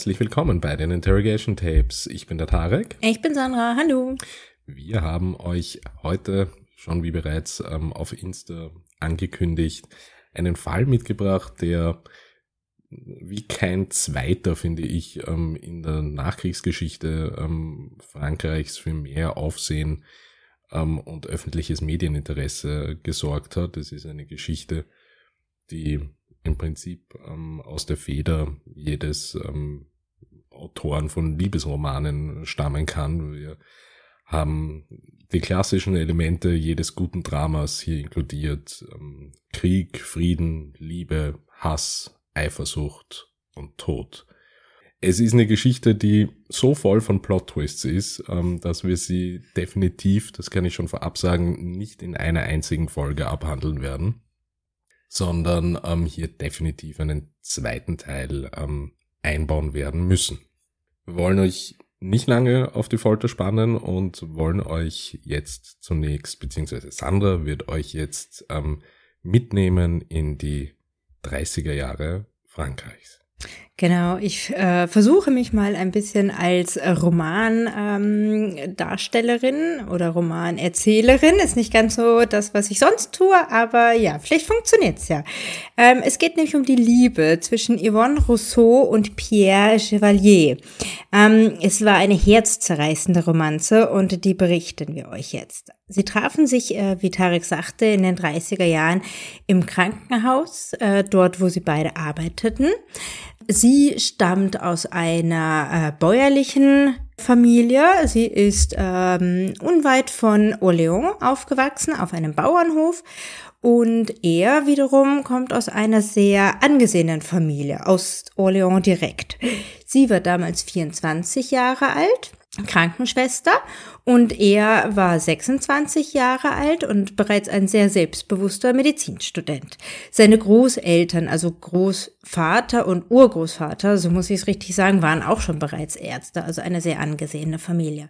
herzlich willkommen bei den Interrogation Tapes. Ich bin der Tarek. Ich bin Sandra, hallo. Wir haben euch heute schon wie bereits ähm, auf Insta angekündigt einen Fall mitgebracht, der wie kein zweiter, finde ich, ähm, in der Nachkriegsgeschichte ähm, Frankreichs für mehr Aufsehen ähm, und öffentliches Medieninteresse gesorgt hat. Es ist eine Geschichte, die im Prinzip ähm, aus der Feder jedes ähm, Autoren von Liebesromanen stammen kann. Wir haben die klassischen Elemente jedes guten Dramas hier inkludiert. Ähm, Krieg, Frieden, Liebe, Hass, Eifersucht und Tod. Es ist eine Geschichte, die so voll von Plot-Twists ist, ähm, dass wir sie definitiv, das kann ich schon vorab sagen, nicht in einer einzigen Folge abhandeln werden sondern ähm, hier definitiv einen zweiten Teil einbauen werden müssen. Wollen euch nicht lange auf die Folter spannen und wollen euch jetzt zunächst, beziehungsweise Sandra wird euch jetzt ähm, mitnehmen in die 30er Jahre Frankreichs. Genau, ich äh, versuche mich mal ein bisschen als Romandarstellerin ähm, oder Romanerzählerin. Ist nicht ganz so das, was ich sonst tue, aber ja, vielleicht funktioniert's ja. Ähm, es geht nämlich um die Liebe zwischen Yvonne Rousseau und Pierre Chevalier. Ähm, es war eine herzzerreißende Romanze und die berichten wir euch jetzt. Sie trafen sich, äh, wie Tarek sagte, in den 30er Jahren im Krankenhaus, äh, dort, wo sie beide arbeiteten. Sie stammt aus einer äh, bäuerlichen Familie. Sie ist ähm, unweit von Orléans aufgewachsen, auf einem Bauernhof. Und er wiederum kommt aus einer sehr angesehenen Familie, aus Orléans direkt. Sie war damals 24 Jahre alt Krankenschwester und er war 26 Jahre alt und bereits ein sehr selbstbewusster Medizinstudent. Seine Großeltern, also Großvater und Urgroßvater, so muss ich es richtig sagen, waren auch schon bereits Ärzte, also eine sehr angesehene Familie.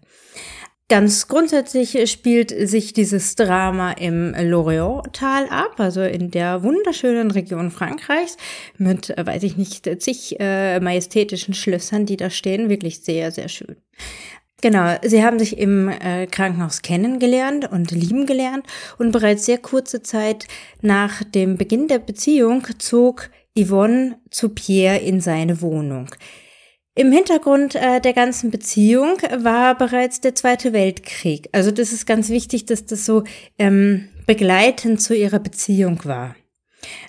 Ganz grundsätzlich spielt sich dieses Drama im Lorient-Tal ab, also in der wunderschönen Region Frankreichs mit, äh, weiß ich nicht, zig äh, majestätischen Schlössern, die da stehen. Wirklich sehr, sehr schön. Genau, sie haben sich im äh, Krankenhaus kennengelernt und lieben gelernt und bereits sehr kurze Zeit nach dem Beginn der Beziehung zog Yvonne zu Pierre in seine Wohnung. Im Hintergrund äh, der ganzen Beziehung war bereits der Zweite Weltkrieg. Also das ist ganz wichtig, dass das so ähm, begleitend zu ihrer Beziehung war.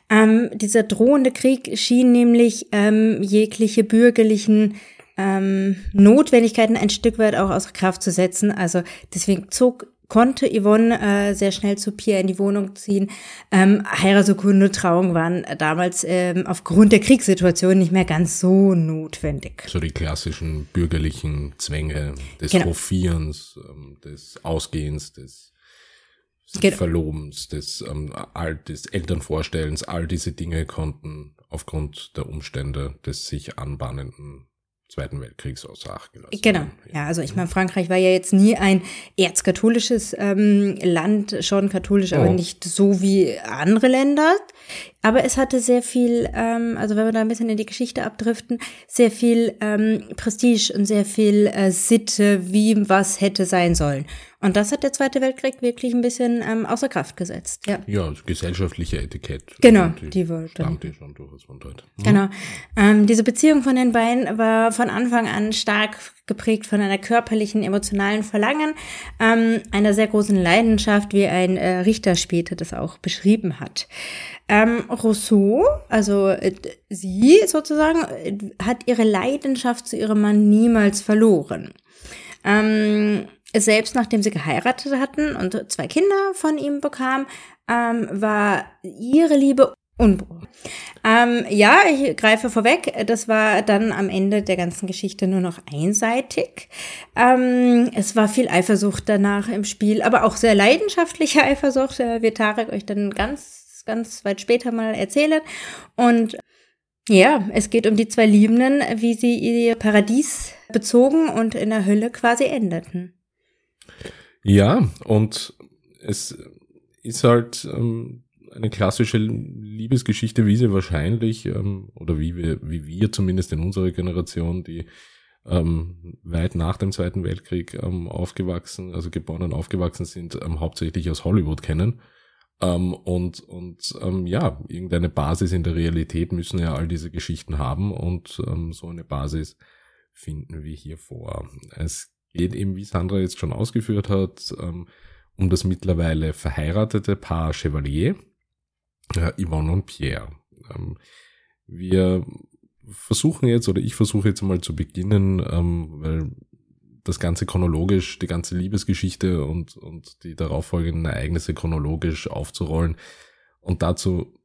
Ähm, dieser drohende Krieg schien nämlich ähm, jegliche bürgerlichen ähm, Notwendigkeiten ein Stück weit auch außer Kraft zu setzen. Also deswegen zog konnte Yvonne äh, sehr schnell zu Pierre in die Wohnung ziehen. Ähm, Heiratsurkunde, Trauung waren damals ähm, aufgrund der Kriegssituation nicht mehr ganz so notwendig. So die klassischen bürgerlichen Zwänge des genau. Hofierens, ähm, des Ausgehens, des genau. Verlobens, des, ähm, all, des Elternvorstellens, all diese Dinge konnten aufgrund der Umstände des sich anbahnenden Zweiten Weltkriegs außer Acht gelassen. Genau, ja, also ich meine, Frankreich war ja jetzt nie ein erzkatholisches ähm, Land, schon katholisch, oh. aber nicht so wie andere Länder. Aber es hatte sehr viel, ähm, also wenn wir da ein bisschen in die Geschichte abdriften, sehr viel ähm, Prestige und sehr viel äh, Sitte, wie was hätte sein sollen. Und das hat der Zweite Weltkrieg wirklich ein bisschen ähm, außer Kraft gesetzt. Ja, ja gesellschaftliche Etikett. Genau, die, die dann. schon durchaus von dort. Mhm. Genau. Ähm, diese Beziehung von den beiden war von Anfang an stark geprägt von einer körperlichen, emotionalen Verlangen, ähm, einer sehr großen Leidenschaft, wie ein äh, Richter später das auch beschrieben hat. Ähm, Rousseau, also äh, sie sozusagen, äh, hat ihre Leidenschaft zu ihrem Mann niemals verloren. Ähm, selbst nachdem sie geheiratet hatten und zwei Kinder von ihm bekam, ähm, war ihre Liebe Unbruch. Ähm, ja, ich greife vorweg. Das war dann am Ende der ganzen Geschichte nur noch einseitig. Ähm, es war viel Eifersucht danach im Spiel, aber auch sehr leidenschaftliche Eifersucht, äh, wird Tarek euch dann ganz, ganz weit später mal erzählen. Und ja, es geht um die zwei Liebenden, wie sie ihr Paradies bezogen und in der Hölle quasi endeten. Ja, und es ist halt ähm, eine klassische Liebesgeschichte, wie sie wahrscheinlich, ähm, oder wie wir, wie wir zumindest in unserer Generation, die ähm, weit nach dem Zweiten Weltkrieg ähm, aufgewachsen, also geboren und aufgewachsen sind, ähm, hauptsächlich aus Hollywood kennen. Ähm, und und ähm, ja, irgendeine Basis in der Realität müssen ja all diese Geschichten haben und ähm, so eine Basis finden wir hier vor. Es geht eben, wie Sandra jetzt schon ausgeführt hat, ähm, um das mittlerweile verheiratete Paar Chevalier, äh, Yvonne und Pierre. Ähm, wir versuchen jetzt, oder ich versuche jetzt mal zu beginnen, ähm, weil das Ganze chronologisch, die ganze Liebesgeschichte und, und die darauffolgenden Ereignisse chronologisch aufzurollen. Und dazu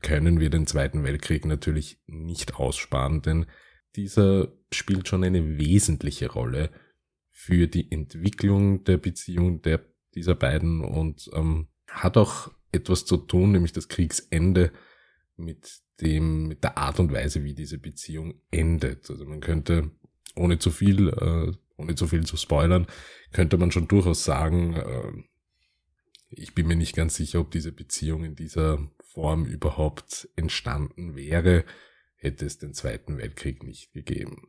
können wir den Zweiten Weltkrieg natürlich nicht aussparen, denn dieser spielt schon eine wesentliche Rolle für die Entwicklung der Beziehung der, dieser beiden und ähm, hat auch etwas zu tun, nämlich das Kriegsende mit dem, mit der Art und Weise, wie diese Beziehung endet. Also man könnte, ohne zu viel, äh, ohne zu viel zu spoilern, könnte man schon durchaus sagen, äh, ich bin mir nicht ganz sicher, ob diese Beziehung in dieser Form überhaupt entstanden wäre, hätte es den Zweiten Weltkrieg nicht gegeben.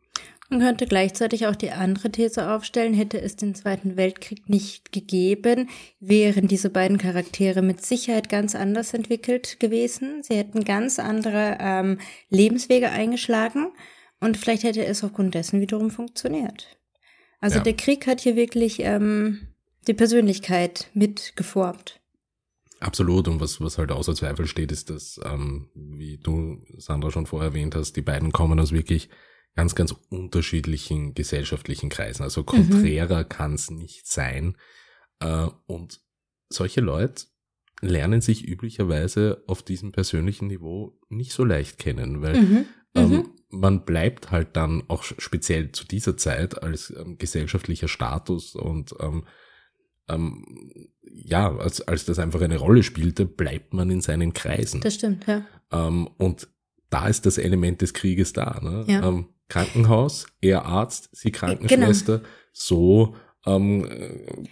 Man könnte gleichzeitig auch die andere These aufstellen, hätte es den Zweiten Weltkrieg nicht gegeben, wären diese beiden Charaktere mit Sicherheit ganz anders entwickelt gewesen. Sie hätten ganz andere ähm, Lebenswege eingeschlagen und vielleicht hätte es aufgrund dessen wiederum funktioniert. Also ja. der Krieg hat hier wirklich ähm, die Persönlichkeit mitgeformt. Absolut. Und was, was halt außer Zweifel steht, ist, dass, ähm, wie du, Sandra, schon vorher erwähnt hast, die beiden kommen aus wirklich ganz, ganz unterschiedlichen gesellschaftlichen Kreisen. Also konträrer mhm. kann es nicht sein. Äh, und solche Leute lernen sich üblicherweise auf diesem persönlichen Niveau nicht so leicht kennen, weil mhm. Ähm, mhm. man bleibt halt dann auch speziell zu dieser Zeit als ähm, gesellschaftlicher Status und ähm, ähm, ja, als, als das einfach eine Rolle spielte, bleibt man in seinen Kreisen. Das stimmt, ja. Ähm, und da ist das Element des Krieges da. Ne? Ja. Ähm, Krankenhaus, er Arzt, sie Krankenschwester, genau. so ähm,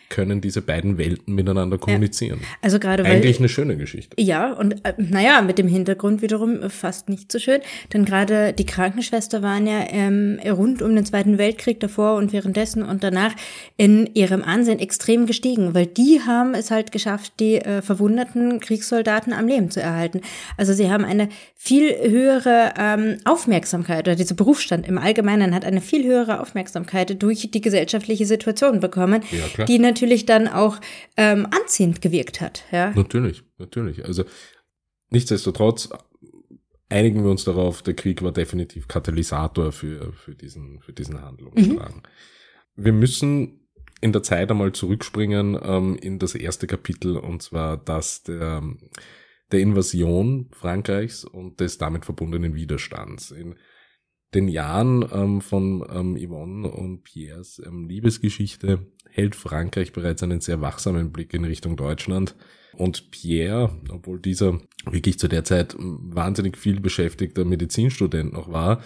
können diese beiden Welten miteinander kommunizieren. Ja. Also gerade weil, eigentlich eine schöne Geschichte. Ja und äh, naja mit dem Hintergrund wiederum fast nicht so schön, denn gerade die Krankenschwester waren ja ähm, rund um den Zweiten Weltkrieg davor und währenddessen und danach in ihrem Ansehen extrem gestiegen, weil die haben es halt geschafft, die äh, verwundeten Kriegssoldaten am Leben zu erhalten. Also sie haben eine viel höhere ähm, Aufmerksamkeit oder dieser Berufsstand im Allgemeinen hat eine viel höhere Aufmerksamkeit durch die gesellschaftliche Situation Reaktion bekommen, ja, die natürlich dann auch ähm, anziehend gewirkt hat. Ja? Natürlich, natürlich. Also nichtsdestotrotz einigen wir uns darauf, der Krieg war definitiv Katalysator für, für diesen, für diesen Handlungsstrang. Mhm. Wir müssen in der Zeit einmal zurückspringen ähm, in das erste Kapitel und zwar das der, der Invasion Frankreichs und des damit verbundenen Widerstands. In den Jahren ähm, von ähm, Yvonne und Pierres ähm, Liebesgeschichte hält Frankreich bereits einen sehr wachsamen Blick in Richtung Deutschland. Und Pierre, obwohl dieser wirklich zu der Zeit wahnsinnig viel beschäftigter Medizinstudent noch war,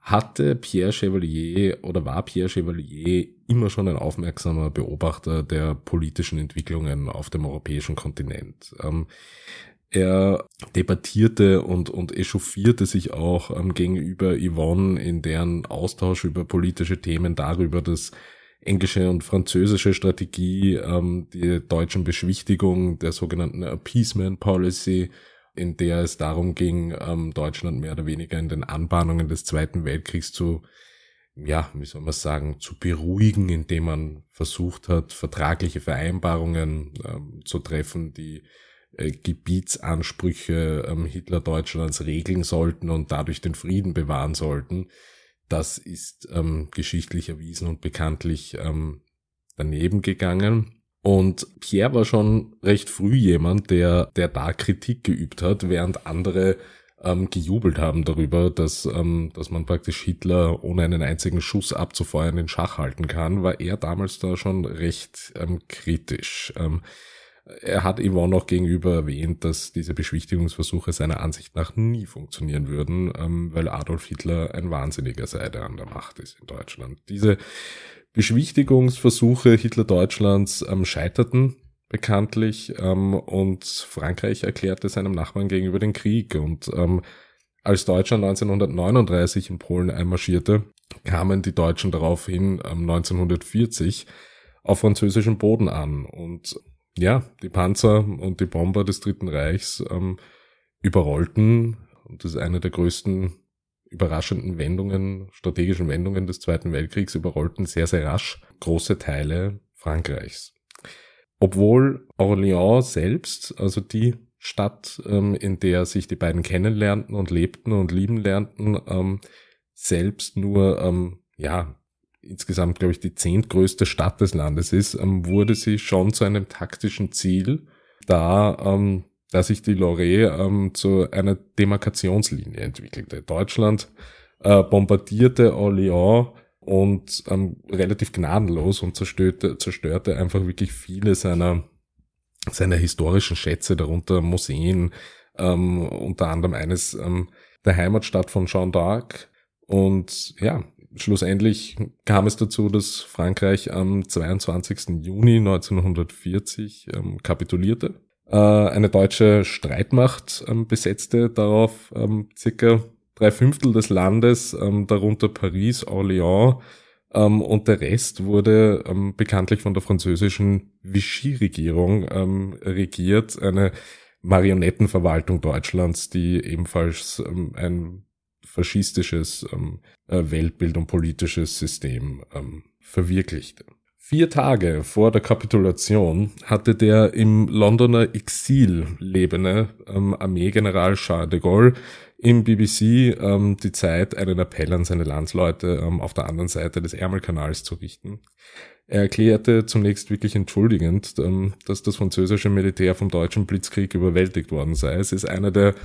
hatte Pierre Chevalier oder war Pierre Chevalier immer schon ein aufmerksamer Beobachter der politischen Entwicklungen auf dem europäischen Kontinent. Ähm, er debattierte und, und echauffierte sich auch ähm, gegenüber Yvonne in deren Austausch über politische Themen darüber, dass englische und französische Strategie, ähm, die deutschen Beschwichtigung der sogenannten Appeasement Policy, in der es darum ging, ähm, Deutschland mehr oder weniger in den Anbahnungen des Zweiten Weltkriegs zu, ja, wie soll man sagen, zu beruhigen, indem man versucht hat, vertragliche Vereinbarungen ähm, zu treffen, die äh, Gebietsansprüche ähm, Hitler-Deutschlands regeln sollten und dadurch den Frieden bewahren sollten. Das ist ähm, geschichtlich erwiesen und bekanntlich ähm, daneben gegangen. Und Pierre war schon recht früh jemand, der, der da Kritik geübt hat, während andere ähm, gejubelt haben darüber, dass, ähm, dass man praktisch Hitler ohne einen einzigen Schuss abzufeuern in Schach halten kann, war er damals da schon recht ähm, kritisch. Ähm, er hat Yvonne noch gegenüber erwähnt, dass diese Beschwichtigungsversuche seiner Ansicht nach nie funktionieren würden, ähm, weil Adolf Hitler ein Wahnsinniger sei, der an der Macht ist in Deutschland. Diese Beschwichtigungsversuche Hitler-Deutschlands ähm, scheiterten bekanntlich ähm, und Frankreich erklärte seinem Nachbarn gegenüber den Krieg und als Deutschland 1939 in Polen einmarschierte, kamen die Deutschen daraufhin ähm, 1940 auf französischem Boden an und ja, die Panzer und die Bomber des Dritten Reichs ähm, überrollten, und das ist eine der größten überraschenden Wendungen, strategischen Wendungen des Zweiten Weltkriegs, überrollten sehr, sehr rasch große Teile Frankreichs. Obwohl Orléans selbst, also die Stadt, ähm, in der sich die beiden kennenlernten und lebten und lieben lernten, ähm, selbst nur, ähm, ja, insgesamt, glaube ich, die zehntgrößte Stadt des Landes ist, ähm, wurde sie schon zu einem taktischen Ziel, da, ähm, da sich die Lorraine ähm, zu einer Demarkationslinie entwickelte. Deutschland äh, bombardierte Orléans und ähm, relativ gnadenlos und zerstörte, zerstörte einfach wirklich viele seiner, seiner historischen Schätze, darunter Museen, ähm, unter anderem eines ähm, der Heimatstadt von Jeanne d'Arc. Und ja, schlussendlich kam es dazu, dass Frankreich am 22. Juni 1940 ähm, kapitulierte. Äh, eine deutsche Streitmacht ähm, besetzte darauf ähm, circa drei Fünftel des Landes, ähm, darunter Paris, Orléans, ähm, und der Rest wurde ähm, bekanntlich von der französischen Vichy-Regierung regiert, eine Marionettenverwaltung Deutschlands, die ebenfalls ein faschistisches ähm, äh, Weltbild und politisches System ähm, verwirklichte. Vier Tage vor der Kapitulation hatte der im Londoner Exil lebende ähm, Armeegeneral Charles de Gaulle im BBC ähm, die Zeit, einen Appell an seine Landsleute ähm, auf der anderen Seite des Ärmelkanals zu richten. Er erklärte zunächst wirklich entschuldigend, ähm, dass das französische Militär vom deutschen Blitzkrieg überwältigt worden sei. Es ist einer der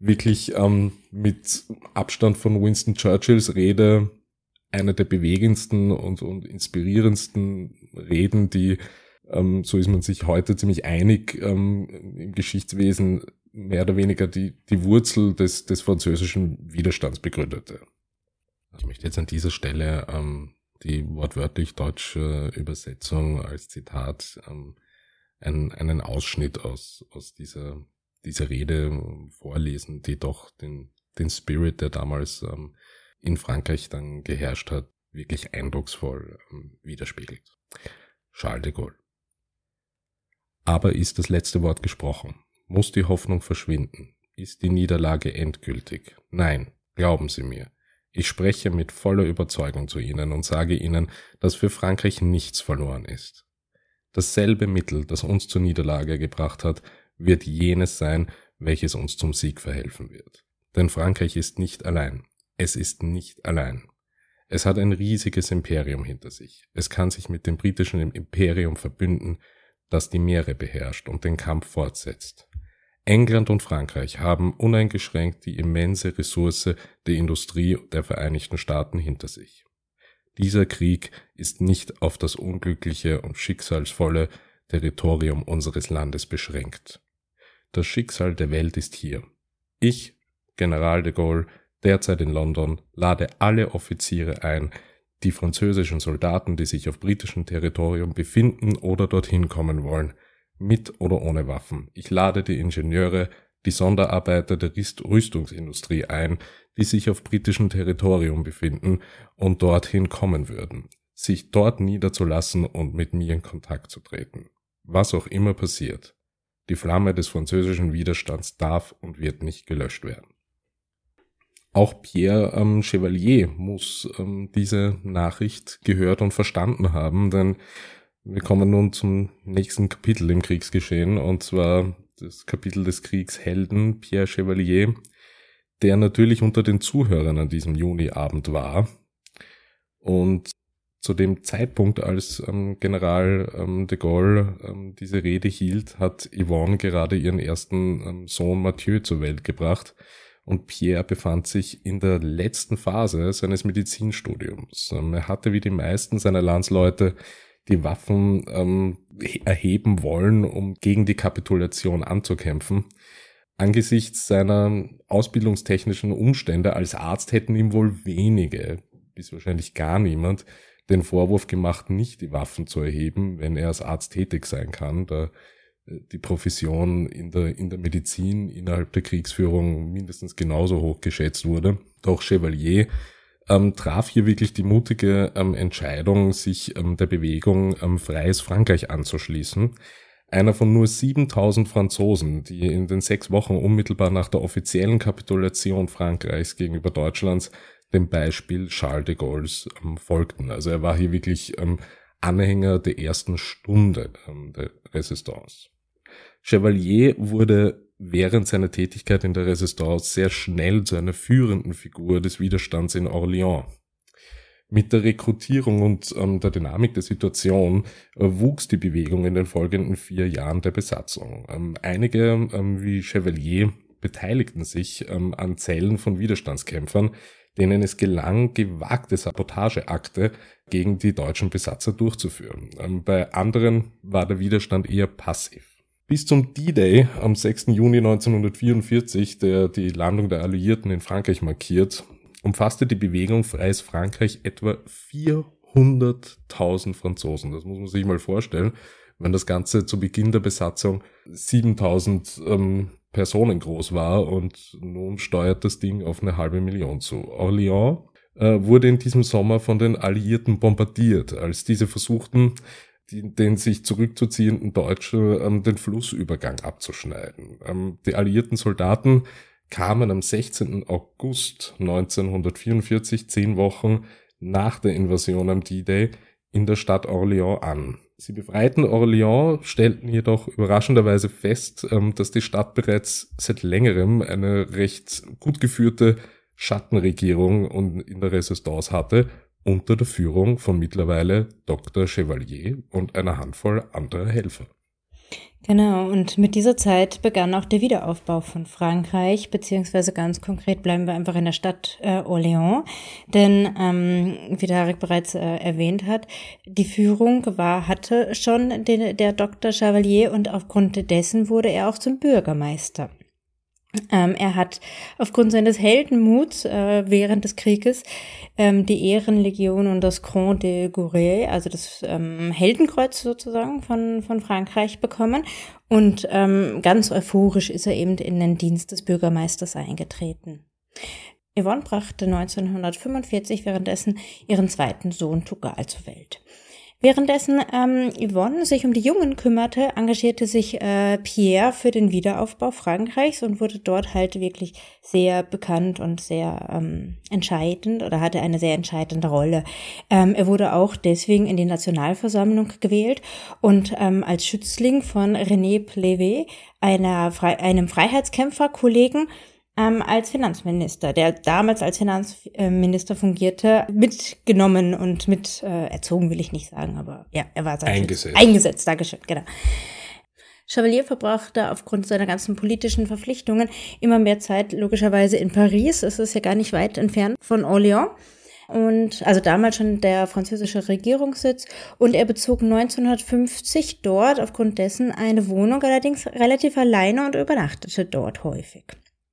wirklich ähm, mit Abstand von Winston Churchills Rede eine der bewegendsten und, und inspirierendsten Reden, die, ähm, so ist man sich heute ziemlich einig, ähm, im Geschichtswesen mehr oder weniger die, die Wurzel des, des französischen Widerstands begründete. Ich möchte jetzt an dieser Stelle ähm, die wortwörtlich deutsche Übersetzung als Zitat ähm, einen, einen Ausschnitt aus, aus dieser diese Rede vorlesen, die doch den, den Spirit, der damals ähm, in Frankreich dann geherrscht hat, wirklich eindrucksvoll ähm, widerspiegelt. Charles de Gaulle. Aber ist das letzte Wort gesprochen? Muss die Hoffnung verschwinden? Ist die Niederlage endgültig? Nein, glauben Sie mir. Ich spreche mit voller Überzeugung zu Ihnen und sage Ihnen, dass für Frankreich nichts verloren ist. Dasselbe Mittel, das uns zur Niederlage gebracht hat, wird jenes sein, welches uns zum Sieg verhelfen wird. Denn Frankreich ist nicht allein. Es ist nicht allein. Es hat ein riesiges Imperium hinter sich. Es kann sich mit dem britischen Imperium verbünden, das die Meere beherrscht und den Kampf fortsetzt. England und Frankreich haben uneingeschränkt die immense Ressource der Industrie der Vereinigten Staaten hinter sich. Dieser Krieg ist nicht auf das unglückliche und schicksalsvolle Territorium unseres Landes beschränkt. Das Schicksal der Welt ist hier. Ich, General de Gaulle, derzeit in London, lade alle Offiziere ein, die französischen Soldaten, die sich auf britischem Territorium befinden oder dorthin kommen wollen, mit oder ohne Waffen. Ich lade die Ingenieure, die Sonderarbeiter der Rüstungsindustrie ein, die sich auf britischem Territorium befinden und dorthin kommen würden, sich dort niederzulassen und mit mir in Kontakt zu treten. Was auch immer passiert. Die Flamme des französischen Widerstands darf und wird nicht gelöscht werden. Auch Pierre ähm, Chevalier muss ähm, diese Nachricht gehört und verstanden haben, denn wir kommen nun zum nächsten Kapitel im Kriegsgeschehen, und zwar das Kapitel des Kriegshelden Pierre Chevalier, der natürlich unter den Zuhörern an diesem Juniabend war und zu dem Zeitpunkt, als ähm, General ähm, de Gaulle ähm, diese Rede hielt, hat Yvonne gerade ihren ersten ähm, Sohn Mathieu zur Welt gebracht und Pierre befand sich in der letzten Phase seines Medizinstudiums. Ähm, er hatte wie die meisten seiner Landsleute die Waffen ähm, erheben wollen, um gegen die Kapitulation anzukämpfen. Angesichts seiner ausbildungstechnischen Umstände als Arzt hätten ihm wohl wenige, bis wahrscheinlich gar niemand, den Vorwurf gemacht, nicht die Waffen zu erheben, wenn er als Arzt tätig sein kann, da äh, die Profession in der, in der Medizin innerhalb der Kriegsführung mindestens genauso hoch geschätzt wurde. Doch Chevalier ähm, traf hier wirklich die mutige ähm, Entscheidung, sich ähm, der Bewegung ähm, Freies Frankreich anzuschließen. Einer von nur 7000 Franzosen, die in den sechs Wochen unmittelbar nach der offiziellen Kapitulation Frankreichs gegenüber Deutschlands dem Beispiel Charles de Gaulle's ähm, folgten. Also er war hier wirklich ähm, Anhänger der ersten Stunde ähm, der Resistance. Chevalier wurde während seiner Tätigkeit in der Resistance sehr schnell zu einer führenden Figur des Widerstands in Orléans. Mit der Rekrutierung und ähm, der Dynamik der Situation äh, wuchs die Bewegung in den folgenden vier Jahren der Besatzung. Ähm, einige, ähm, wie Chevalier, beteiligten sich ähm, an Zellen von Widerstandskämpfern, denen es gelang, gewagte Sabotageakte gegen die deutschen Besatzer durchzuführen. Ähm, bei anderen war der Widerstand eher passiv. Bis zum D-Day am 6. Juni 1944, der die Landung der Alliierten in Frankreich markiert, umfasste die Bewegung Freies Frankreich etwa 400.000 Franzosen. Das muss man sich mal vorstellen, wenn das Ganze zu Beginn der Besatzung 7.000 ähm, Personen groß war und nun steuert das Ding auf eine halbe Million zu. Orléans äh, wurde in diesem Sommer von den Alliierten bombardiert, als diese versuchten, die, den sich zurückzuziehenden Deutschen ähm, den Flussübergang abzuschneiden. Ähm, die alliierten Soldaten kamen am 16. August 1944, zehn Wochen nach der Invasion am D-Day, in der Stadt Orléans an. Sie befreiten Orléans, stellten jedoch überraschenderweise fest, ähm, dass die Stadt bereits seit längerem eine recht gut geführte Schattenregierung in der Resistance hatte unter der Führung von mittlerweile Dr. Chevalier und einer Handvoll anderer Helfer. Genau, und mit dieser Zeit begann auch der Wiederaufbau von Frankreich, beziehungsweise ganz konkret bleiben wir einfach in der Stadt äh, Orléans. Denn, ähm, wie Tarek bereits äh, erwähnt hat, die Führung war, hatte schon den, der Dr. Chevalier und aufgrund dessen wurde er auch zum Bürgermeister. Ähm, er hat aufgrund seines Heldenmuts äh, während des Krieges ähm, die Ehrenlegion und das Grand de Gourée, also das ähm, Heldenkreuz sozusagen von, von Frankreich bekommen. Und ähm, ganz euphorisch ist er eben in den Dienst des Bürgermeisters eingetreten. Yvonne brachte 1945 währenddessen ihren zweiten Sohn Tugal zur Welt. Währenddessen ähm, Yvonne sich um die Jungen kümmerte, engagierte sich äh, Pierre für den Wiederaufbau Frankreichs und wurde dort halt wirklich sehr bekannt und sehr ähm, entscheidend oder hatte eine sehr entscheidende Rolle. Ähm, er wurde auch deswegen in die Nationalversammlung gewählt und ähm, als Schützling von René Plevé, einer, einem Freiheitskämpfer-Kollegen, ähm, als Finanzminister, der damals als Finanzminister fungierte, mitgenommen und mit äh, erzogen, will ich nicht sagen, aber ja, er war eingesetzt. Eingesetzt, Dankeschön, genau. Chevalier verbrachte aufgrund seiner ganzen politischen Verpflichtungen immer mehr Zeit logischerweise in Paris. Es ist ja gar nicht weit entfernt von Orléans. Und also damals schon der französische Regierungssitz. Und er bezog 1950 dort aufgrund dessen eine Wohnung, allerdings relativ alleine und übernachtete dort häufig.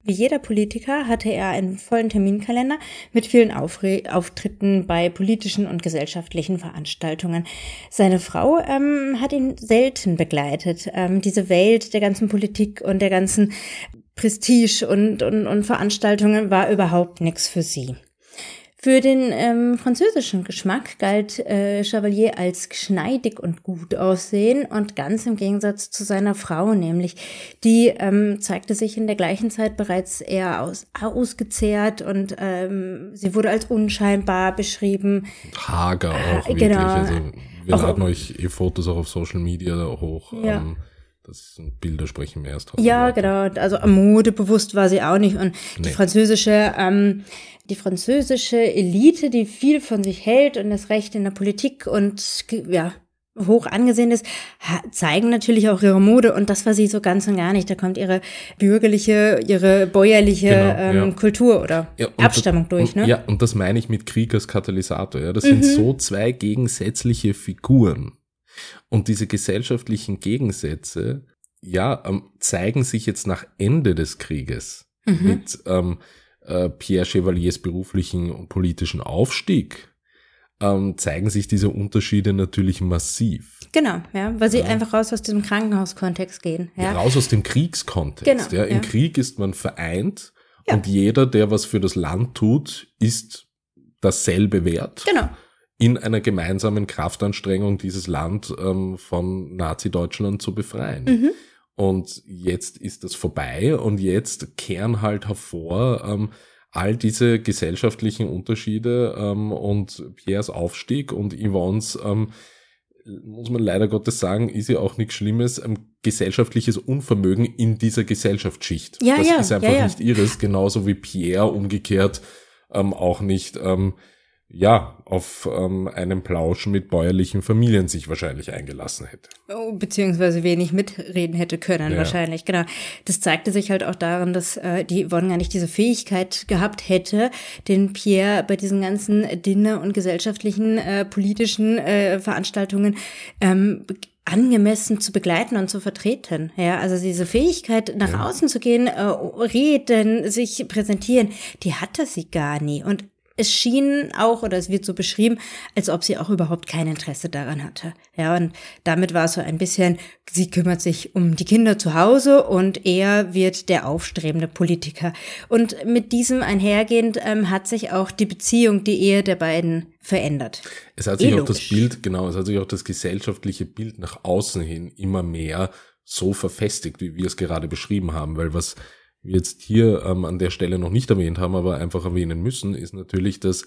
Wie jeder Politiker hatte er einen vollen Terminkalender mit vielen Aufre Auftritten bei politischen und gesellschaftlichen Veranstaltungen. Seine Frau ähm, hat ihn selten begleitet. Ähm, diese Welt der ganzen Politik und der ganzen Prestige und, und, und Veranstaltungen war überhaupt nichts für sie. Für den ähm, französischen Geschmack galt äh, Chevalier als geschneidig und gut aussehen und ganz im Gegensatz zu seiner Frau, nämlich die ähm, zeigte sich in der gleichen Zeit bereits eher aus, ausgezehrt und ähm, sie wurde als unscheinbar beschrieben. Hager auch äh, wirklich. Genau. Also, wir auch, laden euch ihr Fotos auch auf Social Media hoch. Ja. Ähm, das sind Bilder sprechen mehr erst. Ja, genau. Also modebewusst war sie auch nicht. Und nee. die französische ähm, die französische Elite, die viel von sich hält und das Recht in der Politik und ja, hoch angesehen ist, zeigen natürlich auch ihre Mode und das war sie so ganz und gar nicht. Da kommt ihre bürgerliche, ihre bäuerliche genau, ähm, ja. Kultur oder ja, Abstammung das, durch. Und, ne? Ja, und das meine ich mit Krieg als Katalysator. Ja. Das mhm. sind so zwei gegensätzliche Figuren. Und diese gesellschaftlichen Gegensätze, ja, ähm, zeigen sich jetzt nach Ende des Krieges mhm. mit ähm, äh, Pierre Chevaliers beruflichen und politischen Aufstieg ähm, zeigen sich diese Unterschiede natürlich massiv. Genau, ja, weil sie ja. einfach raus aus diesem Krankenhauskontext gehen. Ja. Raus aus dem Kriegskontext. Genau, ja. Im ja. Krieg ist man vereint und jeder, der was für das Land tut, ist dasselbe wert. Genau. In einer gemeinsamen Kraftanstrengung, dieses Land ähm, von Nazi-Deutschland zu befreien. Mhm. Und jetzt ist das vorbei und jetzt kehren halt hervor ähm, all diese gesellschaftlichen Unterschiede ähm, und Pierres Aufstieg und Yvonnes, ähm, muss man leider Gottes sagen, ist ja auch nichts Schlimmes, ein gesellschaftliches Unvermögen in dieser Gesellschaftsschicht. Ja, das ja, ist einfach ja, ja. nicht ihres, genauso wie Pierre umgekehrt ähm, auch nicht ähm, ja, auf ähm, einen Plausch mit bäuerlichen Familien sich wahrscheinlich eingelassen hätte. Oh, beziehungsweise wenig mitreden hätte können, ja. wahrscheinlich, genau. Das zeigte sich halt auch daran, dass äh, die Yvonne gar nicht diese Fähigkeit gehabt hätte, den Pierre bei diesen ganzen Dinner- und gesellschaftlichen, äh, politischen äh, Veranstaltungen ähm, angemessen zu begleiten und zu vertreten. Ja, also diese Fähigkeit, nach ja. außen zu gehen, äh, reden, sich präsentieren, die hatte sie gar nie. Und es schien auch, oder es wird so beschrieben, als ob sie auch überhaupt kein Interesse daran hatte. Ja, und damit war es so ein bisschen, sie kümmert sich um die Kinder zu Hause und er wird der aufstrebende Politiker. Und mit diesem einhergehend ähm, hat sich auch die Beziehung, die Ehe der beiden verändert. Es hat sich eh auch das Bild, genau, es hat sich auch das gesellschaftliche Bild nach außen hin immer mehr so verfestigt, wie wir es gerade beschrieben haben, weil was jetzt hier ähm, an der Stelle noch nicht erwähnt haben, aber einfach erwähnen müssen, ist natürlich, dass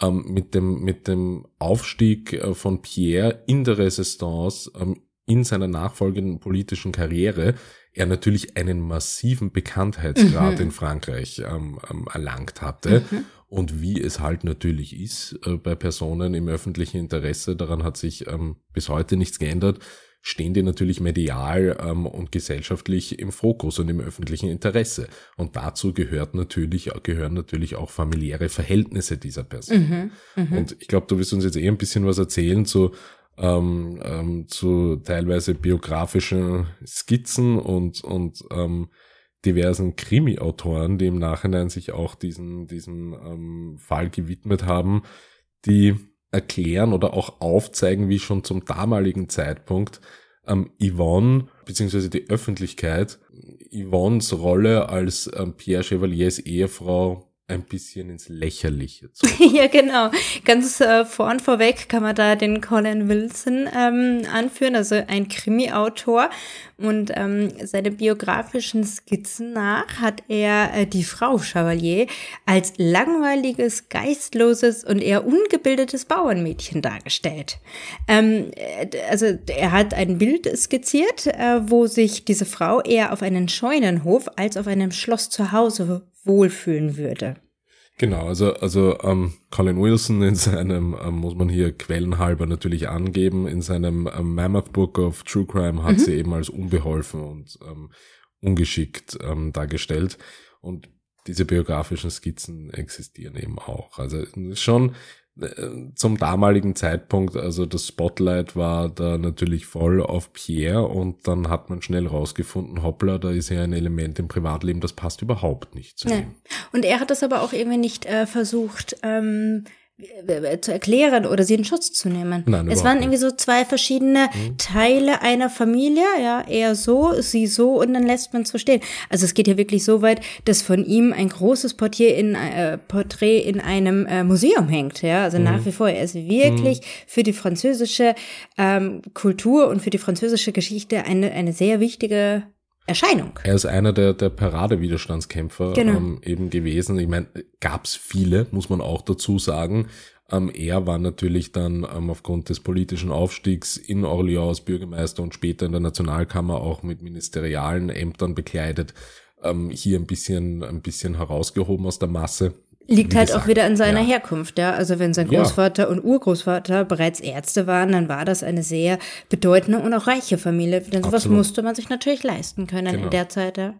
ähm, mit dem mit dem Aufstieg äh, von Pierre in der Resistance ähm, in seiner nachfolgenden politischen Karriere er natürlich einen massiven Bekanntheitsgrad mhm. in Frankreich ähm, ähm, erlangt hatte. Mhm. Und wie es halt natürlich ist äh, bei Personen im öffentlichen Interesse, daran hat sich ähm, bis heute nichts geändert, stehen die natürlich medial ähm, und gesellschaftlich im Fokus und im öffentlichen Interesse. Und dazu gehört natürlich, gehören natürlich auch familiäre Verhältnisse dieser Person. Mhm, mh. Und ich glaube, du wirst uns jetzt eh ein bisschen was erzählen zu, ähm, ähm, zu teilweise biografischen Skizzen und, und ähm, diversen Krimi-Autoren, die im Nachhinein sich auch diesen, diesem ähm, Fall gewidmet haben, die erklären oder auch aufzeigen, wie schon zum damaligen Zeitpunkt ähm, Yvonne beziehungsweise die Öffentlichkeit Yvonnes Rolle als ähm, Pierre Chevaliers Ehefrau ein bisschen ins Lächerliche zu. ja, genau. Ganz äh, vorn vorweg kann man da den Colin Wilson ähm, anführen, also ein Krimi-Autor. Und ähm, seine biografischen Skizzen nach hat er äh, die Frau Chevalier als langweiliges, geistloses und eher ungebildetes Bauernmädchen dargestellt. Ähm, äh, also er hat ein Bild skizziert, äh, wo sich diese Frau eher auf einen Scheunenhof als auf einem Schloss zu Hause wohlfühlen würde. Genau, also, also ähm, Colin Wilson in seinem, ähm, muss man hier quellenhalber natürlich angeben, in seinem ähm, Mammoth Book of True Crime hat mhm. sie eben als unbeholfen und ähm, ungeschickt ähm, dargestellt. Und diese biografischen Skizzen existieren eben auch. Also schon zum damaligen Zeitpunkt, also das Spotlight war da natürlich voll auf Pierre und dann hat man schnell rausgefunden, hoppla, da ist ja ein Element im Privatleben, das passt überhaupt nicht zu ihm. Und er hat das aber auch irgendwie nicht äh, versucht, ähm, zu erklären oder sie in Schutz zu nehmen. Nein, es waren irgendwie so zwei verschiedene mhm. Teile einer Familie, ja, er so, sie so und dann lässt man es so stehen. Also es geht ja wirklich so weit, dass von ihm ein großes Portier in, äh, Porträt in einem äh, Museum hängt, ja, also mhm. nach wie vor, er ist wirklich mhm. für die französische ähm, Kultur und für die französische Geschichte eine, eine sehr wichtige Erscheinung. Er ist einer der, der Paradewiderstandskämpfer genau. ähm, eben gewesen. Ich meine, gab's viele, muss man auch dazu sagen. Ähm, er war natürlich dann ähm, aufgrund des politischen Aufstiegs in Orléans Bürgermeister und später in der Nationalkammer auch mit ministerialen Ämtern bekleidet, ähm, hier ein bisschen, ein bisschen herausgehoben aus der Masse. Liegt halt gesagt, auch wieder an seiner ja. Herkunft, ja. Also wenn sein Großvater ja. und Urgroßvater bereits Ärzte waren, dann war das eine sehr bedeutende und auch reiche Familie. Denn sowas Absolut. musste man sich natürlich leisten können genau. in der Zeit, ja.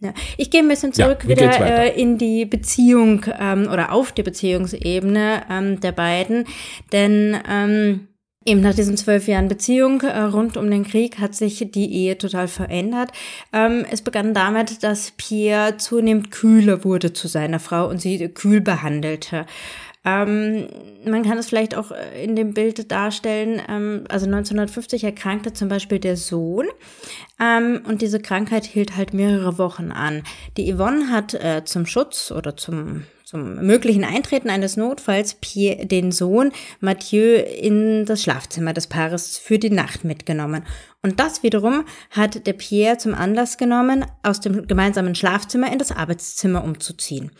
Ja. Ich gehe ein bisschen zurück wieder äh, in die Beziehung ähm, oder auf die Beziehungsebene ähm, der beiden, denn ähm, Eben nach diesen zwölf Jahren Beziehung äh, rund um den Krieg hat sich die Ehe total verändert. Ähm, es begann damit, dass Pierre zunehmend kühler wurde zu seiner Frau und sie kühl behandelte. Ähm, man kann es vielleicht auch äh, in dem Bild darstellen, ähm, also 1950 erkrankte zum Beispiel der Sohn ähm, und diese Krankheit hielt halt mehrere Wochen an. Die Yvonne hat äh, zum Schutz oder zum zum möglichen Eintreten eines Notfalls Pierre, den Sohn Mathieu in das Schlafzimmer des Paares für die Nacht mitgenommen. Und das wiederum hat der Pierre zum Anlass genommen, aus dem gemeinsamen Schlafzimmer in das Arbeitszimmer umzuziehen.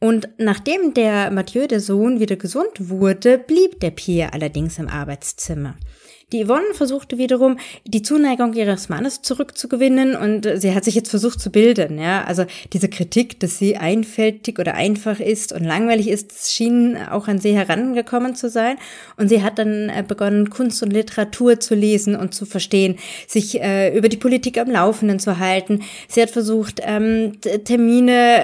Und nachdem der Mathieu, der Sohn, wieder gesund wurde, blieb der Pierre allerdings im Arbeitszimmer. Die Yvonne versuchte wiederum, die Zuneigung ihres Mannes zurückzugewinnen und sie hat sich jetzt versucht zu bilden, ja. Also diese Kritik, dass sie einfältig oder einfach ist und langweilig ist, schien auch an sie herangekommen zu sein. Und sie hat dann äh, begonnen, Kunst und Literatur zu lesen und zu verstehen, sich äh, über die Politik am Laufenden zu halten. Sie hat versucht, ähm, Termine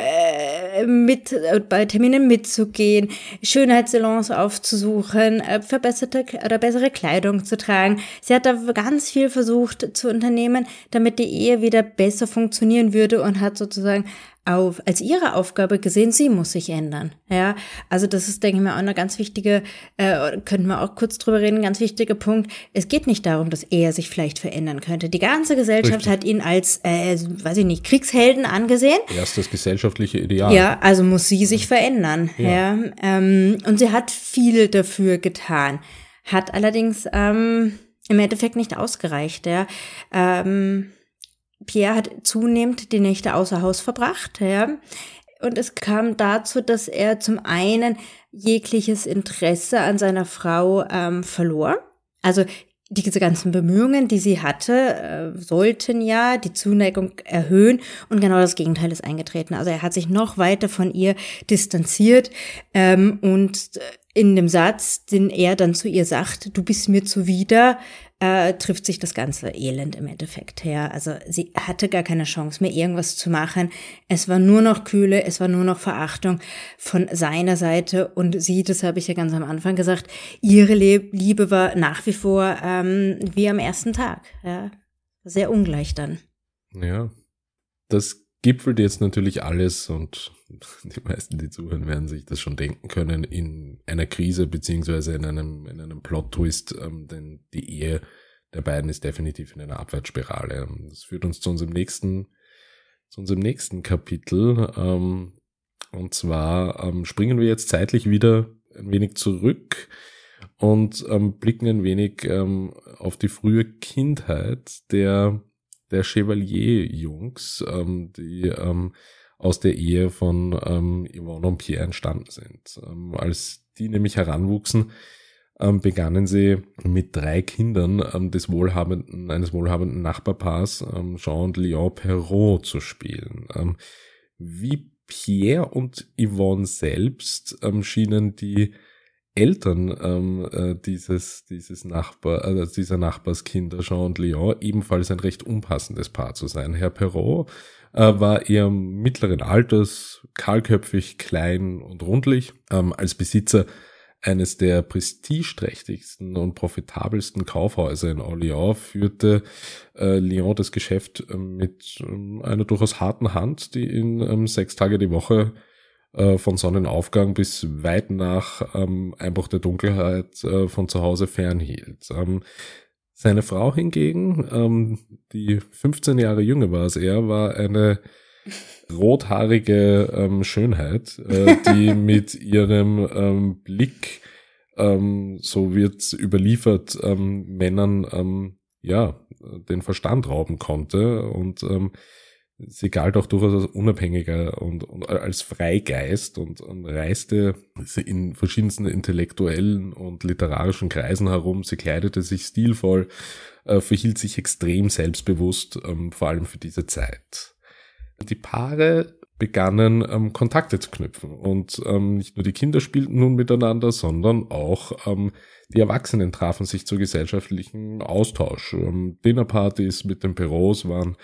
äh, mit, äh, bei Terminen mitzugehen, Schönheitssalons aufzusuchen, äh, verbesserte oder bessere Kleidung zu tragen beitragen. Sie hat da ganz viel versucht zu unternehmen, damit die Ehe wieder besser funktionieren würde und hat sozusagen auf, als ihre Aufgabe gesehen, sie muss sich ändern. Ja, also das ist, denke ich mal, auch eine ganz wichtige, äh, könnten wir auch kurz drüber reden, ganz wichtiger Punkt. Es geht nicht darum, dass er sich vielleicht verändern könnte. Die ganze Gesellschaft Richtig. hat ihn als, äh, weiß ich nicht, Kriegshelden angesehen. Erstes gesellschaftliche Ideal. Ja, also muss sie sich verändern. Ja, ja ähm, und sie hat viel dafür getan hat allerdings ähm, im Endeffekt nicht ausgereicht. Ja. Ähm, Pierre hat zunehmend die Nächte außer Haus verbracht. Ja. Und es kam dazu, dass er zum einen jegliches Interesse an seiner Frau ähm, verlor. Also diese ganzen Bemühungen, die sie hatte, äh, sollten ja die Zuneigung erhöhen und genau das Gegenteil ist eingetreten. Also er hat sich noch weiter von ihr distanziert ähm, und in dem Satz, den er dann zu ihr sagt, du bist mir zuwider, äh, trifft sich das ganze Elend im Endeffekt her. Also sie hatte gar keine Chance mehr, irgendwas zu machen. Es war nur noch Kühle, es war nur noch Verachtung von seiner Seite und sie, das habe ich ja ganz am Anfang gesagt, ihre Liebe war nach wie vor ähm, wie am ersten Tag. Ja. Sehr ungleich dann. Ja, das gipfelt jetzt natürlich alles und die meisten, die zuhören, werden sich das schon denken können, in einer Krise beziehungsweise in einem, in einem Plot-Twist, ähm, denn die Ehe der beiden ist definitiv in einer Abwärtsspirale. Das führt uns zu unserem nächsten, zu unserem nächsten Kapitel. Ähm, und zwar ähm, springen wir jetzt zeitlich wieder ein wenig zurück und ähm, blicken ein wenig ähm, auf die frühe Kindheit der der Chevalier-Jungs, ähm, die ähm, aus der Ehe von ähm, Yvonne und Pierre entstanden sind. Ähm, als die nämlich heranwuchsen, ähm, begannen sie mit drei Kindern ähm, des wohlhabenden, eines wohlhabenden Nachbarpaars, ähm, Jean und Léon Perrault, zu spielen. Ähm, wie Pierre und Yvonne selbst ähm, schienen die Eltern ähm, äh, dieses, dieses Nachbar, äh, dieser Nachbarskinder Jean und Leon ebenfalls ein recht unpassendes Paar zu sein. Herr Perrault war eher mittleren Alters, kahlköpfig, klein und rundlich. Ähm, als Besitzer eines der prestigeträchtigsten und profitabelsten Kaufhäuser in Orléans führte äh, Lyon das Geschäft äh, mit äh, einer durchaus harten Hand, die ihn ähm, sechs Tage die Woche äh, von Sonnenaufgang bis weit nach ähm, Einbruch der Dunkelheit äh, von zu Hause fernhielt. Seine Frau hingegen, ähm, die 15 Jahre jünger war als er, war eine rothaarige ähm, Schönheit, äh, die mit ihrem ähm, Blick, ähm, so wird überliefert, ähm, Männern ähm, ja den Verstand rauben konnte. Und ähm, sie galt auch durchaus als unabhängiger und, und als Freigeist und, und reiste in verschiedensten intellektuellen und literarischen Kreisen herum. Sie kleidete sich stilvoll, äh, verhielt sich extrem selbstbewusst, ähm, vor allem für diese Zeit. Die Paare begannen ähm, Kontakte zu knüpfen und ähm, nicht nur die Kinder spielten nun miteinander, sondern auch ähm, die Erwachsenen trafen sich zu gesellschaftlichen Austausch. Ähm, Dinnerpartys mit den Perrots waren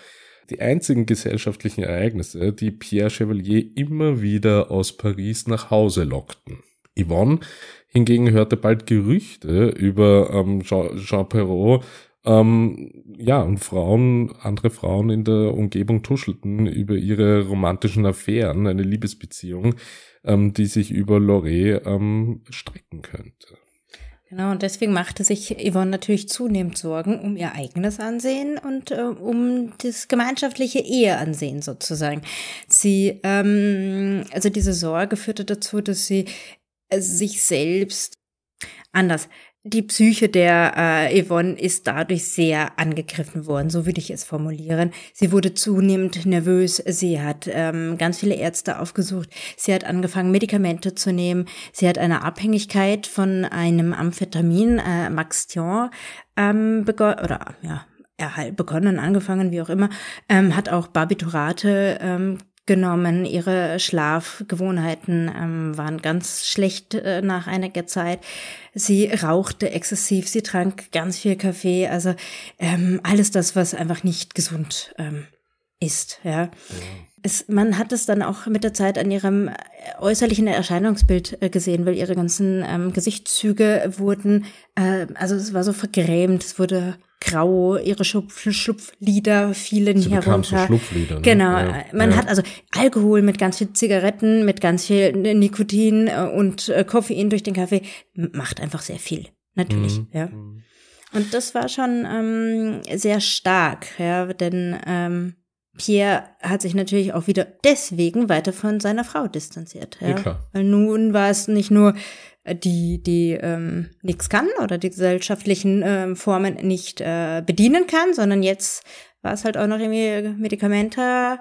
die einzigen gesellschaftlichen Ereignisse, die Pierre Chevalier immer wieder aus Paris nach Hause lockten. Yvonne hingegen hörte bald Gerüchte über ähm, Jean, Jean Perrault Ähm, ja, und Frauen, andere Frauen in der Umgebung tuschelten über ihre romantischen Affären, eine Liebesbeziehung, ähm, die sich über Loré ähm, strecken könnte. Genau, und deswegen machte sich Yvonne natürlich zunehmend Sorgen um ihr eigenes Ansehen und äh, um das gemeinschaftliche Eheansehen sozusagen. Sie, ähm, also diese Sorge führte dazu, dass sie äh, sich selbst anders die Psyche der äh, Yvonne ist dadurch sehr angegriffen worden, so würde ich es formulieren. Sie wurde zunehmend nervös, sie hat ähm, ganz viele Ärzte aufgesucht, sie hat angefangen, Medikamente zu nehmen, sie hat eine Abhängigkeit von einem Amphetamin, äh, Maxion, ähm, begonnen, oder ja, begonnen, angefangen, wie auch immer, ähm, hat auch Barbiturate ähm, genommen. Ihre Schlafgewohnheiten ähm, waren ganz schlecht äh, nach einiger Zeit. Sie rauchte exzessiv, sie trank ganz viel Kaffee, also ähm, alles das, was einfach nicht gesund ähm, ist. Ja. ja. Es, man hat es dann auch mit der Zeit an ihrem äußerlichen Erscheinungsbild äh, gesehen, weil ihre ganzen ähm, Gesichtszüge wurden, äh, also es war so vergrämt, es wurde grau, ihre Schlupf Schlupflider fielen Sie herunter. So Schlupflider, ne? Genau. Ja, Man ja. hat also Alkohol mit ganz viel Zigaretten, mit ganz viel Nikotin äh, und äh, Koffein durch den Kaffee macht einfach sehr viel. Natürlich, mhm. ja. Mhm. Und das war schon ähm, sehr stark, ja, denn ähm, Pierre hat sich natürlich auch wieder deswegen weiter von seiner Frau distanziert. Ja, ja klar. Weil nun war es nicht nur äh, die, die ähm, nichts kann oder die gesellschaftlichen ähm, Formen nicht äh, bedienen kann, sondern jetzt war es halt auch noch irgendwie Medikamente,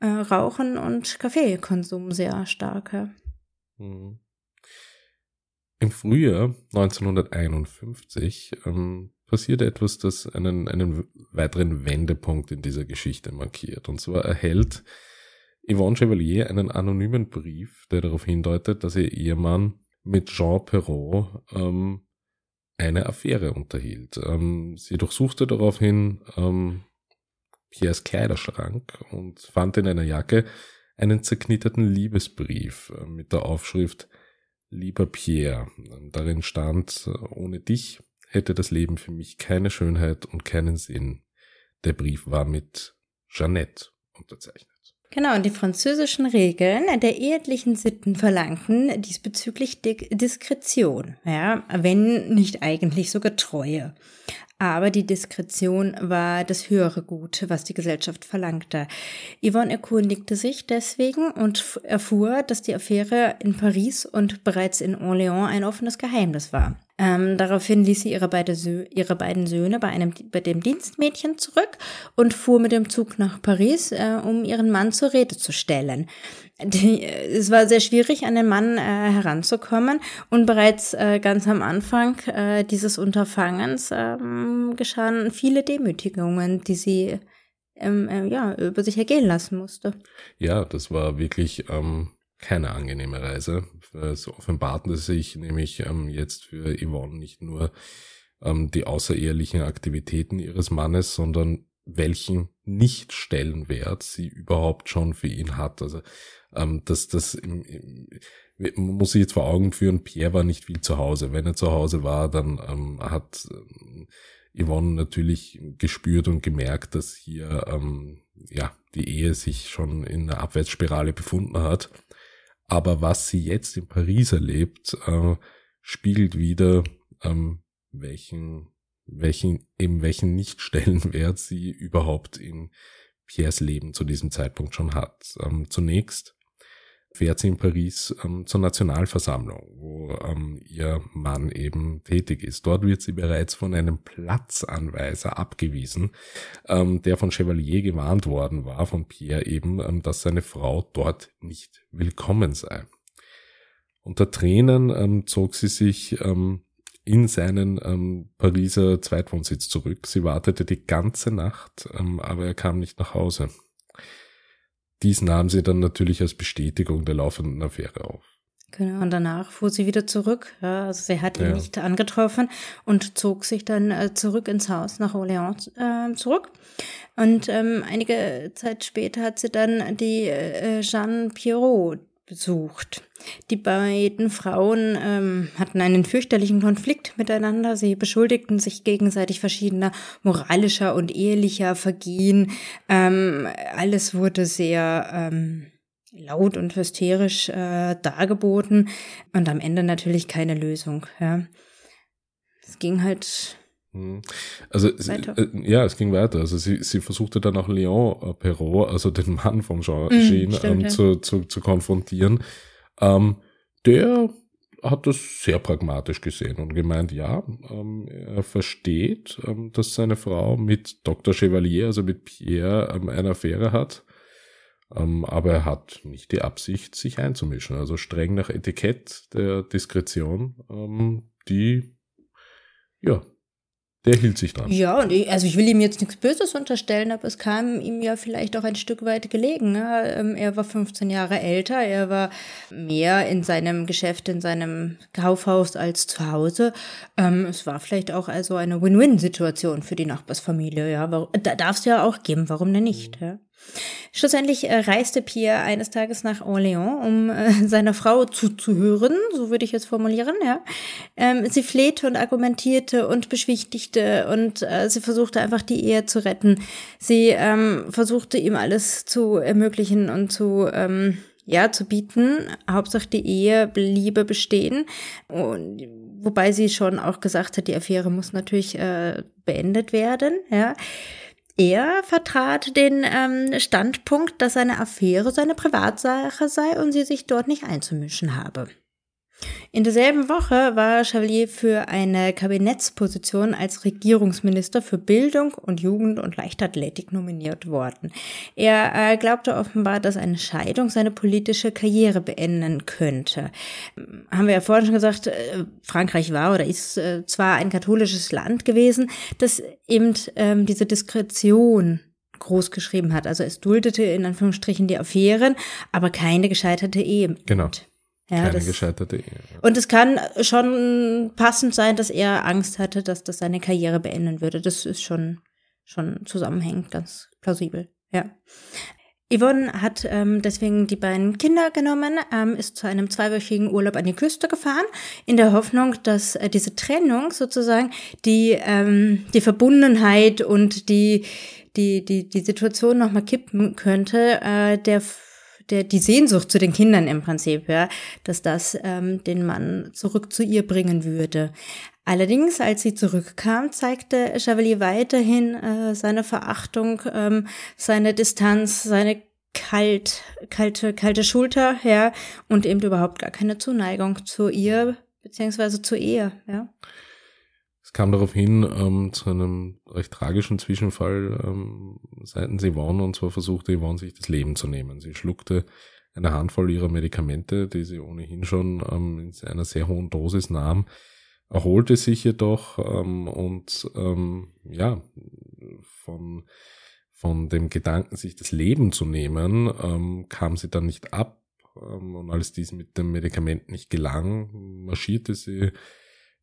äh, Rauchen und Kaffeekonsum sehr stark. Mhm. Im Frühjahr 1951 ähm, passiert etwas, das einen, einen weiteren Wendepunkt in dieser Geschichte markiert. Und zwar erhält Yvonne Chevalier einen anonymen Brief, der darauf hindeutet, dass ihr Ehemann mit Jean Perrault ähm, eine Affäre unterhielt. Ähm, sie durchsuchte daraufhin ähm, Pierres Kleiderschrank und fand in einer Jacke einen zerknitterten Liebesbrief äh, mit der Aufschrift Lieber Pierre. Darin stand, ohne dich hätte das Leben für mich keine Schönheit und keinen Sinn. Der Brief war mit Jeannette unterzeichnet. Genau, und die französischen Regeln der ehelichen Sitten verlangten diesbezüglich Diskretion, ja, wenn nicht eigentlich sogar Treue. Aber die Diskretion war das höhere Gut, was die Gesellschaft verlangte. Yvonne erkundigte sich deswegen und erfuhr, dass die Affäre in Paris und bereits in Orléans ein offenes Geheimnis war. Ähm, daraufhin ließ sie ihre, beide ihre, beiden Söhne bei, einem, bei dem Dienstmädchen zurück und fuhr mit dem Zug nach Paris, äh, um ihren Mann zur Rede zu stellen. Die, es war sehr schwierig, an den Mann äh, heranzukommen und bereits äh, ganz am Anfang äh, dieses Unterfangens ähm, geschahen viele Demütigungen, die sie ähm, äh, ja, über sich ergehen lassen musste. Ja, das war wirklich ähm, keine angenehme Reise. Es offenbarte sich nämlich ähm, jetzt für Yvonne nicht nur ähm, die außerehelichen Aktivitäten ihres Mannes, sondern welchen Nicht-Stellenwert sie überhaupt schon für ihn hat. Also ähm, das, das im, im, man muss sich jetzt vor Augen führen, Pierre war nicht viel zu Hause. Wenn er zu Hause war, dann ähm, hat ähm, Yvonne natürlich gespürt und gemerkt, dass hier ähm, ja die Ehe sich schon in einer Abwärtsspirale befunden hat. Aber was sie jetzt in Paris erlebt, äh, spiegelt wieder, ähm, welchen, welchen, eben welchen Nichtstellenwert sie überhaupt in Pierres Leben zu diesem Zeitpunkt schon hat. Ähm, zunächst fährt sie in Paris ähm, zur Nationalversammlung, wo ähm, ihr Mann eben tätig ist. Dort wird sie bereits von einem Platzanweiser abgewiesen, ähm, der von Chevalier gewarnt worden war, von Pierre eben, ähm, dass seine Frau dort nicht willkommen sei. Unter Tränen ähm, zog sie sich ähm, in seinen ähm, Pariser Zweitwohnsitz zurück. Sie wartete die ganze Nacht, ähm, aber er kam nicht nach Hause. Dies nahm sie dann natürlich als Bestätigung der laufenden Affäre auf. Genau, und danach fuhr sie wieder zurück. Ja, also sie hat ihn ja. nicht angetroffen und zog sich dann äh, zurück ins Haus nach Orléans äh, zurück. Und ähm, einige Zeit später hat sie dann die äh, Jeanne Pierrot besucht. Die beiden Frauen ähm, hatten einen fürchterlichen Konflikt miteinander. Sie beschuldigten sich gegenseitig verschiedener moralischer und ehelicher Vergehen. Ähm, alles wurde sehr ähm, laut und hysterisch äh, dargeboten und am Ende natürlich keine Lösung. Ja. Es ging halt. Also äh, ja, es ging weiter. Also sie, sie versuchte dann auch Leon äh, Perrault, also den Mann von Jean, mm, Jean ähm, ja. zu, zu, zu konfrontieren. Ähm, der hat das sehr pragmatisch gesehen und gemeint, ja, ähm, er versteht, ähm, dass seine Frau mit Dr. Chevalier, also mit Pierre, ähm, eine Affäre hat. Ähm, aber er hat nicht die Absicht, sich einzumischen. Also streng nach Etikett der Diskretion, die, ja, der hielt sich dran. Ja, und ich, also ich will ihm jetzt nichts Böses unterstellen, aber es kam ihm ja vielleicht auch ein Stück weit gelegen. Ne? Ähm, er war 15 Jahre älter, er war mehr in seinem Geschäft, in seinem Kaufhaus als zu Hause. Ähm, es war vielleicht auch also eine Win-Win-Situation für die Nachbarsfamilie. Ja, da darf es ja auch geben, warum denn nicht? Ja? Schlussendlich äh, reiste Pierre eines Tages nach Orléans, um äh, seiner Frau zuzuhören, so würde ich jetzt formulieren, ja. Ähm, sie flehte und argumentierte und beschwichtigte und äh, sie versuchte einfach die Ehe zu retten. Sie ähm, versuchte ihm alles zu ermöglichen und zu, ähm, ja, zu bieten. Hauptsache die Ehe bliebe bestehen. Und, wobei sie schon auch gesagt hat, die Affäre muss natürlich äh, beendet werden, ja. Er vertrat den ähm, Standpunkt, dass seine Affäre seine Privatsache sei und sie sich dort nicht einzumischen habe. In derselben Woche war Chevalier für eine Kabinettsposition als Regierungsminister für Bildung und Jugend und Leichtathletik nominiert worden. Er äh, glaubte offenbar, dass eine Scheidung seine politische Karriere beenden könnte. Haben wir ja vorhin schon gesagt, äh, Frankreich war oder ist äh, zwar ein katholisches Land gewesen, das eben ähm, diese Diskretion groß geschrieben hat. Also es duldete in Anführungsstrichen die Affären, aber keine gescheiterte Ehe. Genau. Ja, Keine das, gescheiterte Ehe. Und es kann schon passend sein, dass er Angst hatte, dass das seine Karriere beenden würde. Das ist schon, schon zusammenhängend, ganz plausibel. Ja. Yvonne hat ähm, deswegen die beiden Kinder genommen, ähm, ist zu einem zweiwöchigen Urlaub an die Küste gefahren, in der Hoffnung, dass äh, diese Trennung sozusagen die, ähm, die Verbundenheit und die, die, die, die Situation nochmal kippen könnte, äh, der der, die Sehnsucht zu den Kindern im Prinzip, ja, dass das ähm, den Mann zurück zu ihr bringen würde. Allerdings, als sie zurückkam, zeigte Chevalier weiterhin äh, seine Verachtung, ähm, seine Distanz, seine kalt, kalte, kalte Schulter, ja, und eben überhaupt gar keine Zuneigung zu ihr, beziehungsweise zur Ehe, ja. Es kam darauf hin ähm, zu einem recht tragischen Zwischenfall ähm, seitens Yvonne und zwar versuchte Yvonne sich das Leben zu nehmen. Sie schluckte eine Handvoll ihrer Medikamente, die sie ohnehin schon ähm, in einer sehr hohen Dosis nahm, erholte sich jedoch ähm, und ähm, ja, von, von dem Gedanken, sich das Leben zu nehmen, ähm, kam sie dann nicht ab. Ähm, und als dies mit dem Medikament nicht gelang, marschierte sie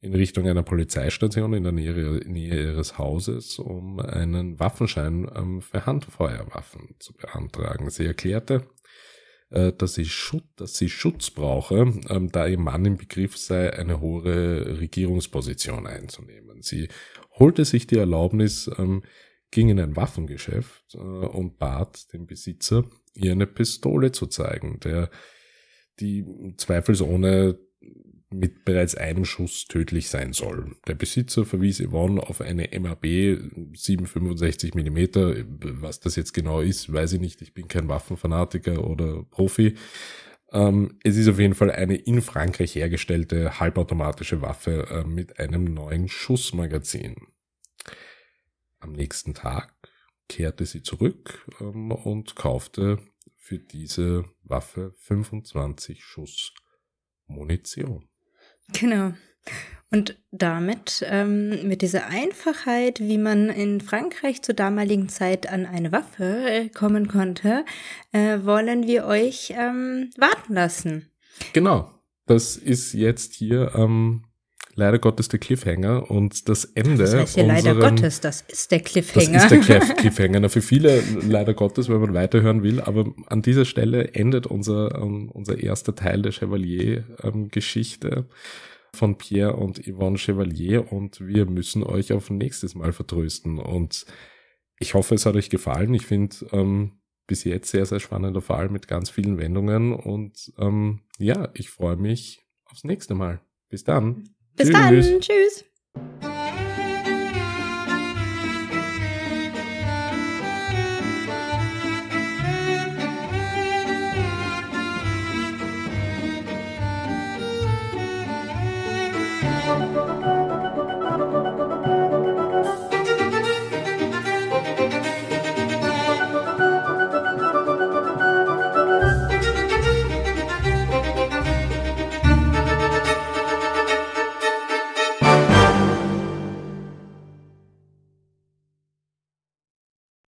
in Richtung einer Polizeistation in der Nähe, Nähe ihres Hauses, um einen Waffenschein ähm, für Handfeuerwaffen zu beantragen. Sie erklärte, äh, dass, sie Schutz, dass sie Schutz brauche, ähm, da ihr Mann im Begriff sei, eine hohe Regierungsposition einzunehmen. Sie holte sich die Erlaubnis, ähm, ging in ein Waffengeschäft äh, und bat den Besitzer, ihr eine Pistole zu zeigen, der die zweifelsohne mit bereits einem Schuss tödlich sein soll. Der Besitzer verwies Yvonne auf eine MAB 765 mm. Was das jetzt genau ist, weiß ich nicht. Ich bin kein Waffenfanatiker oder Profi. Ähm, es ist auf jeden Fall eine in Frankreich hergestellte halbautomatische Waffe äh, mit einem neuen Schussmagazin. Am nächsten Tag kehrte sie zurück ähm, und kaufte für diese Waffe 25 Schuss Munition. Genau. Und damit, ähm, mit dieser Einfachheit, wie man in Frankreich zur damaligen Zeit an eine Waffe äh, kommen konnte, äh, wollen wir euch ähm, warten lassen. Genau. Das ist jetzt hier am leider Gottes der Cliffhanger und das Ende. Das heißt ja leider Gottes, das ist der Cliffhanger. Das ist der Cliffhanger. Na, für viele leider Gottes, wenn man weiterhören will, aber an dieser Stelle endet unser, um, unser erster Teil der Chevalier-Geschichte ähm, von Pierre und Yvonne Chevalier und wir müssen euch auf nächstes Mal vertrösten und ich hoffe, es hat euch gefallen. Ich finde ähm, bis jetzt sehr, sehr spannender Fall mit ganz vielen Wendungen und ähm, ja, ich freue mich aufs nächste Mal. Bis dann. Bis Tschüss. dann. Tschüss.